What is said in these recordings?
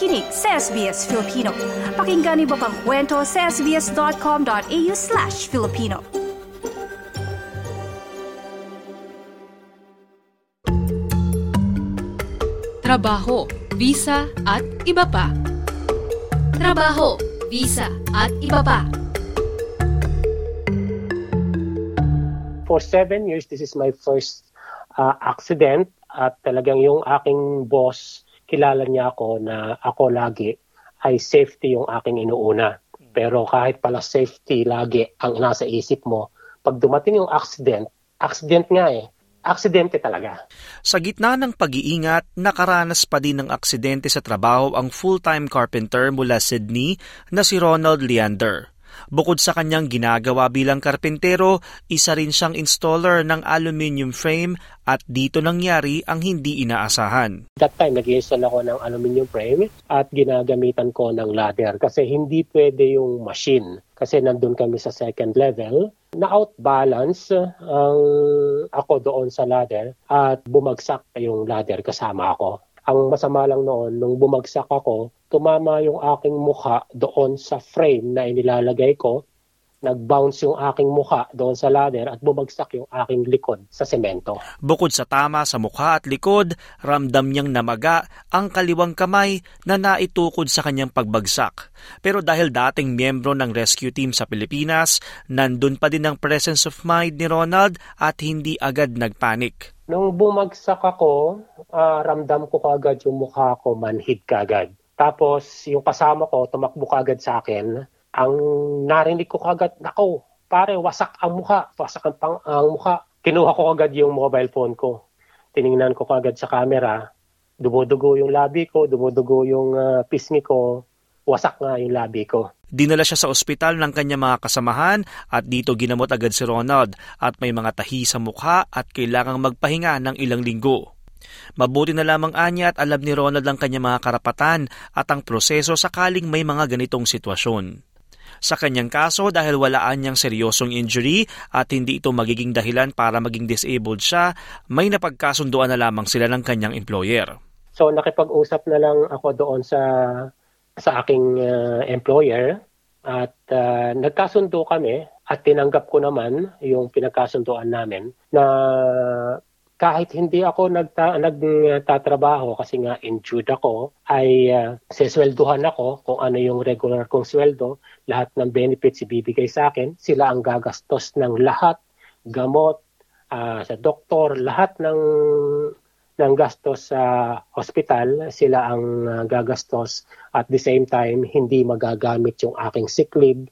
nakikinig sa SBS Filipino. Pakinggan niyo pang kwento sa sbs.com.au slash Filipino. Trabaho, visa at iba pa. Trabaho, visa at iba pa. For seven years, this is my first uh, accident at talagang yung aking boss, kilala niya ako na ako lagi ay safety yung aking inuuna. Pero kahit pala safety lagi ang nasa isip mo, pag dumating yung accident, accident nga eh, aksidente talaga. Sa gitna ng pag-iingat, nakaranas pa din ng aksidente sa trabaho ang full-time carpenter mula Sydney na si Ronald Leander. Bukod sa kanyang ginagawa bilang karpentero, isa rin siyang installer ng aluminium frame at dito nangyari ang hindi inaasahan. That time, nag-install ako ng aluminium frame at ginagamitan ko ng ladder kasi hindi pwede yung machine kasi nandun kami sa second level na-outbalance ang ako doon sa ladder at bumagsak yung ladder kasama ako. Ang masama lang noon, nung bumagsak ako, tumama yung aking mukha doon sa frame na inilalagay ko nag-bounce yung aking mukha doon sa ladder at bumagsak yung aking likod sa semento. Bukod sa tama sa mukha at likod, ramdam niyang namaga ang kaliwang kamay na naitukod sa kanyang pagbagsak. Pero dahil dating miyembro ng rescue team sa Pilipinas, nandun pa din ang presence of mind ni Ronald at hindi agad nagpanik. Nung bumagsak ako, uh, ramdam ko kagad yung mukha ko manhid kagad. Tapos yung kasama ko tumakbo kagad sa akin ang narinig ko kagad, nako, pare, wasak ang mukha, wasak ang, pang, ang mukha. Kinuha ko kagad yung mobile phone ko. Tiningnan ko kagad sa camera, dumudugo yung labi ko, dumudugo yung uh, pisngi ko, wasak nga yung labi ko. Dinala siya sa ospital ng kanyang mga kasamahan at dito ginamot agad si Ronald at may mga tahi sa mukha at kailangang magpahinga ng ilang linggo. Mabuti na lamang anya at alam ni Ronald ang kanyang mga karapatan at ang proseso sakaling may mga ganitong sitwasyon. Sa kanyang kaso dahil walaan niyang seryosong injury at hindi ito magiging dahilan para maging disabled siya, may napagkasunduan na lamang sila ng kanyang employer. So nakipag-usap na lang ako doon sa sa aking uh, employer at uh, nagkasundo kami at tinanggap ko naman yung pinagkasunduan namin na kahit hindi ako nagta, nagtatrabaho kasi nga injured ako, ay uh, sesweldohan ako kung ano yung regular kong sweldo, lahat ng benefits ibibigay sa akin, sila ang gagastos ng lahat, gamot, uh, sa doktor, lahat ng ng gastos sa hospital, sila ang uh, gagastos at the same time hindi magagamit yung aking sick leave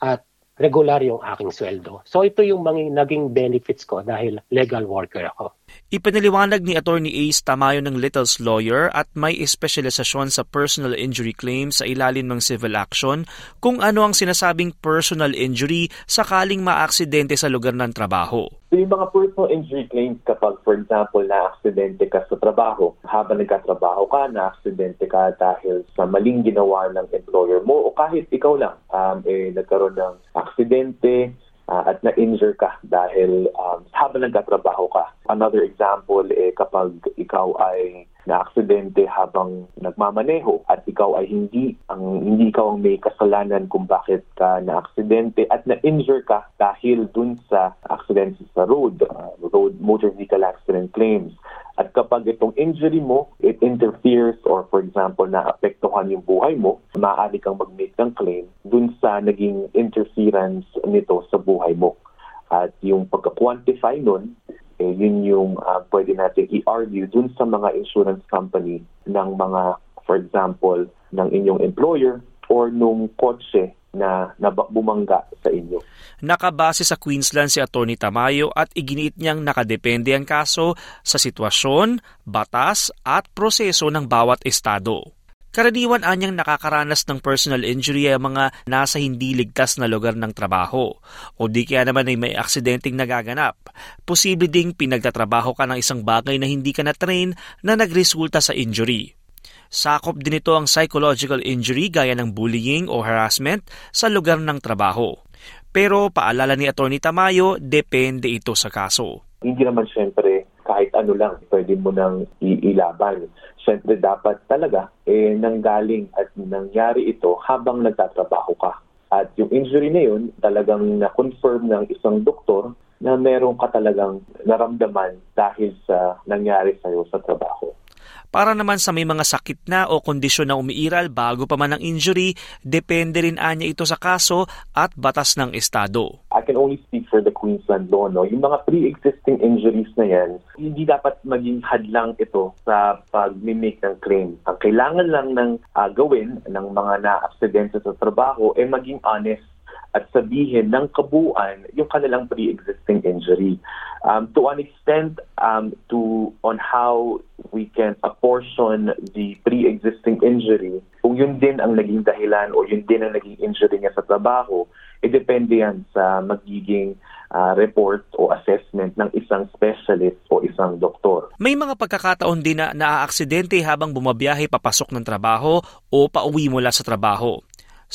at regular yung aking sweldo. So ito yung mga naging benefits ko dahil legal worker ako. Ipinaliwanag ni Attorney Ace Tamayo ng Little's lawyer at may espesyalisasyon sa personal injury claims sa ilalim ng civil action kung ano ang sinasabing personal injury sakaling maaksidente sa lugar ng trabaho. So yung mga personal injury claims kapag for example na-aksidente ka sa trabaho, habang nagkatrabaho ka, na-aksidente ka dahil sa maling ginawa ng employer mo o kahit ikaw lang um, eh, nagkaroon ng aksidente, uh, at na-injure ka dahil um, habang nagkatrabaho ka. Another example, eh, kapag ikaw ay na-aksidente habang nagmamaneho at ikaw ay hindi ang hindi ikaw ang may kasalanan kung bakit ka na-aksidente at na-injure ka dahil dun sa aksidente sa road, uh, road motor vehicle accident claims. At kapag itong injury mo, it interferes or for example, naapektuhan yung buhay mo, maaari kang mag-make ng claim dun sa naging interference nito sa buhay mo. At yung pagka-quantify nun, eh, yun yung uh, pwede natin i-argue dun sa mga insurance company ng mga, for example, ng inyong employer or nung kotse na, na bumangga sa inyo. Nakabase sa Queensland si Attorney Tamayo at iginiit niyang nakadepende ang kaso sa sitwasyon, batas at proseso ng bawat estado. Karaniwan anyang nakakaranas ng personal injury ay mga nasa hindi ligtas na lugar ng trabaho o di kaya naman ay may aksidenteng nagaganap. Posible ding pinagtatrabaho ka ng isang bagay na hindi ka na-train na nagresulta sa injury. Sakop din ito ang psychological injury gaya ng bullying o harassment sa lugar ng trabaho. Pero paalala ni Atty. Tamayo, depende ito sa kaso. Hindi naman siyempre kahit ano lang, pwede mo nang iilaban. Siyempre dapat talaga eh, nanggaling at nangyari ito habang nagtatrabaho ka. At yung injury na yun, talagang na-confirm ng isang doktor na meron ka talagang naramdaman dahil sa nangyari sa'yo sa trabaho. Para naman sa may mga sakit na o kondisyon na umiiral bago pa man ang injury, depende rin anya ito sa kaso at batas ng estado. I can only speak for the Queensland law. No? Yung mga pre-existing injuries na yan, hindi dapat maging hadlang ito sa pag-make ng claim. Ang kailangan lang ng uh, gawin ng mga na-aksidente sa trabaho ay maging honest at sabihin ng kabuuan yung kanilang pre-existing injury. Um, to an extent, um, to on how we can apportion the pre-existing injury, kung yun din ang naging dahilan o yun din ang naging injury niya sa trabaho, e depende yan sa magiging uh, report o assessment ng isang specialist o isang doktor. May mga pagkakataon din na naaaksidente habang bumabiyahe papasok ng trabaho o pauwi mula sa trabaho.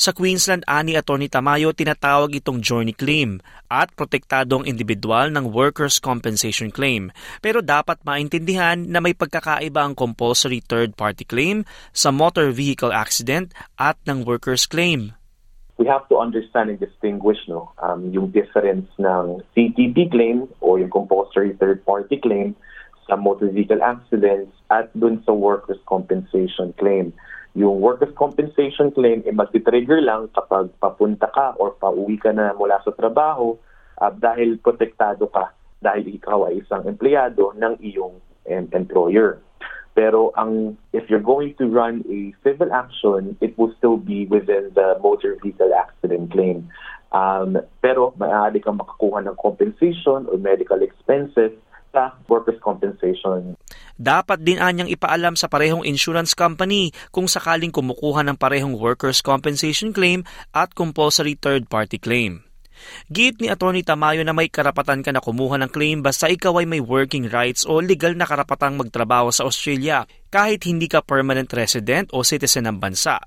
Sa Queensland, ani Attorney Tamayo, tinatawag itong journey claim at protektadong individual ng workers' compensation claim. Pero dapat maintindihan na may pagkakaiba ang compulsory third-party claim sa motor vehicle accident at ng workers' claim. We have to understand and distinguish no, um, yung difference ng CTP claim o yung compulsory third-party claim sa motor vehicle accidents at dun sa workers' compensation claim. Yung workers' compensation claim, eh, mag-trigger lang kapag papunta ka or pauwi ka na mula sa trabaho uh, dahil protektado ka dahil ikaw ay isang empleyado ng iyong um, employer. Pero ang if you're going to run a civil action, it will still be within the motor vehicle accident claim. Um, pero maaari kang makakuha ng compensation or medical expenses sa workers' compensation. Dapat din anyang ipaalam sa parehong insurance company kung sakaling kumukuha ng parehong workers' compensation claim at compulsory third-party claim. Git ni Attorney Tamayo na may karapatan ka na kumuha ng claim basta ikaw ay may working rights o legal na karapatang magtrabaho sa Australia kahit hindi ka permanent resident o citizen ng bansa.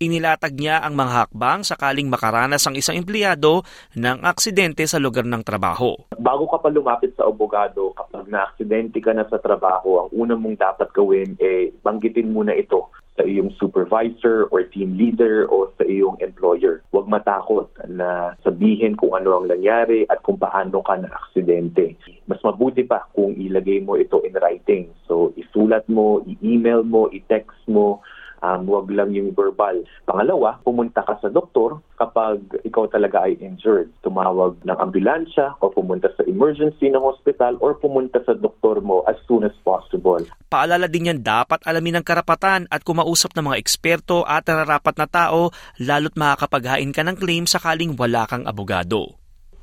Inilatag niya ang mga hakbang sakaling makaranas ang isang empleyado ng aksidente sa lugar ng trabaho. Bago ka pa lumapit sa abogado, kapag na-aksidente ka na sa trabaho, ang una mong dapat gawin ay eh, banggitin muna ito sa iyong supervisor or team leader o sa iyong employer. Huwag matakot na sabihin kung ano ang nangyari at kung paano ka na-aksidente. Mas mabuti pa kung ilagay mo ito in writing. So, isulat mo, i-email mo, i-text mo, um, huwag lang yung verbal. Pangalawa, pumunta ka sa doktor kapag ikaw talaga ay injured. Tumawag ng ambulansya o pumunta sa emergency ng hospital or pumunta sa doktor mo as soon as possible. Paalala din yan dapat alamin ng karapatan at kumausap ng mga eksperto at nararapat na tao lalo't makakapaghain ka ng claim sakaling wala kang abogado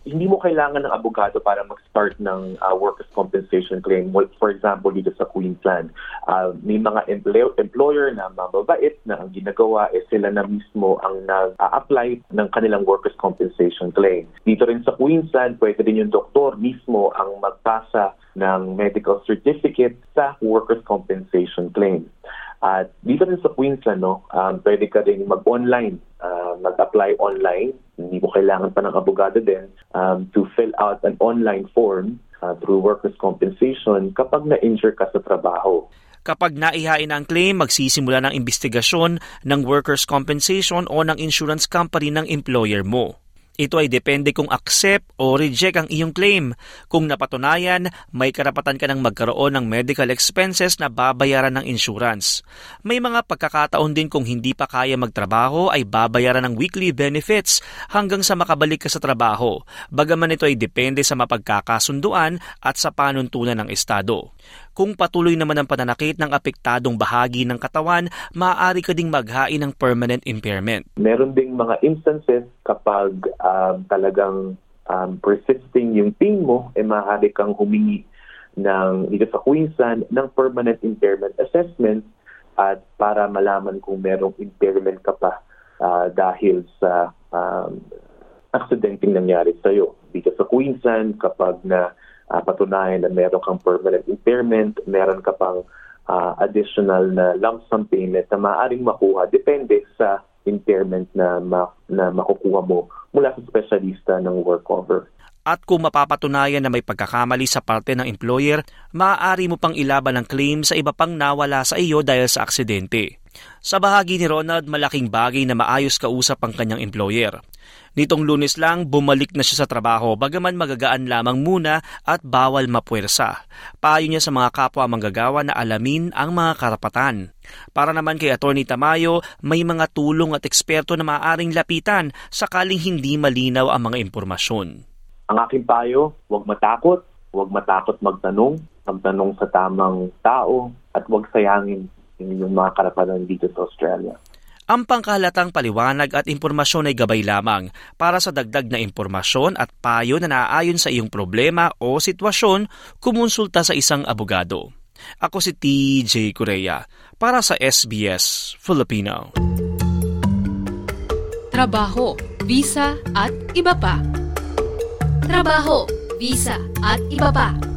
hindi mo kailangan ng abogado para mag-start ng uh, workers' compensation claim. For example, dito sa Queensland, uh, may mga empl- employer na mababait na ang ginagawa is sila na mismo ang nag-apply ng kanilang workers' compensation claim. Dito rin sa Queensland, pwede din yung doktor mismo ang magpasa ng medical certificate sa workers' compensation claim. At dito rin sa Queensland, no, um, pwede ka rin mag-online, uh, mag-apply online. Hindi mo kailangan pa ng abogado din um, to fill out an online form uh, through workers' compensation kapag na-injure ka sa trabaho. Kapag naihain ang claim, magsisimula ng investigasyon ng workers' compensation o ng insurance company ng employer mo. Ito ay depende kung accept o reject ang iyong claim. Kung napatunayan, may karapatan ka ng magkaroon ng medical expenses na babayaran ng insurance. May mga pagkakataon din kung hindi pa kaya magtrabaho ay babayaran ng weekly benefits hanggang sa makabalik ka sa trabaho. Bagaman ito ay depende sa mapagkakasunduan at sa panuntunan ng Estado. Kung patuloy naman ang pananakit ng apektadong bahagi ng katawan, maaari ka ding maghain ng permanent impairment. Meron ding mga instances kapag um, talagang um, persisting yung pain mo, eh maaari kang humingi ng dito sa Queensland ng permanent impairment assessment at para malaman kung merong impairment ka pa uh, dahil sa um, aksidenteng nangyari sa iyo. Dito sa Queensland, kapag na uh, patunayan na meron kang permanent impairment, meron ka pang uh, additional na lump sum payment na maaaring makuha depende sa impairment na, ma- na makukuha mo mula sa specialista ng work cover. At kung mapapatunayan na may pagkakamali sa parte ng employer, maaari mo pang ilaban ng claim sa iba pang nawala sa iyo dahil sa aksidente. Sa bahagi ni Ronald, malaking bagay na maayos kausap ang kanyang employer. Nitong lunes lang, bumalik na siya sa trabaho bagaman magagaan lamang muna at bawal mapuwersa. Payo niya sa mga kapwa manggagawa na alamin ang mga karapatan. Para naman kay Attorney Tamayo, may mga tulong at eksperto na maaaring lapitan sakaling hindi malinaw ang mga impormasyon. Ang aking payo, huwag matakot, huwag matakot magtanong, magtanong sa tamang tao, at huwag sayangin yung mga karapatan dito sa Australia. Ang pangkahalatang paliwanag at impormasyon ay gabay lamang para sa dagdag na impormasyon at payo na naaayon sa iyong problema o sitwasyon, kumonsulta sa isang abogado. Ako si TJ Korea para sa SBS Filipino. Trabaho, visa at iba pa. Trabaho, visa at iba pa.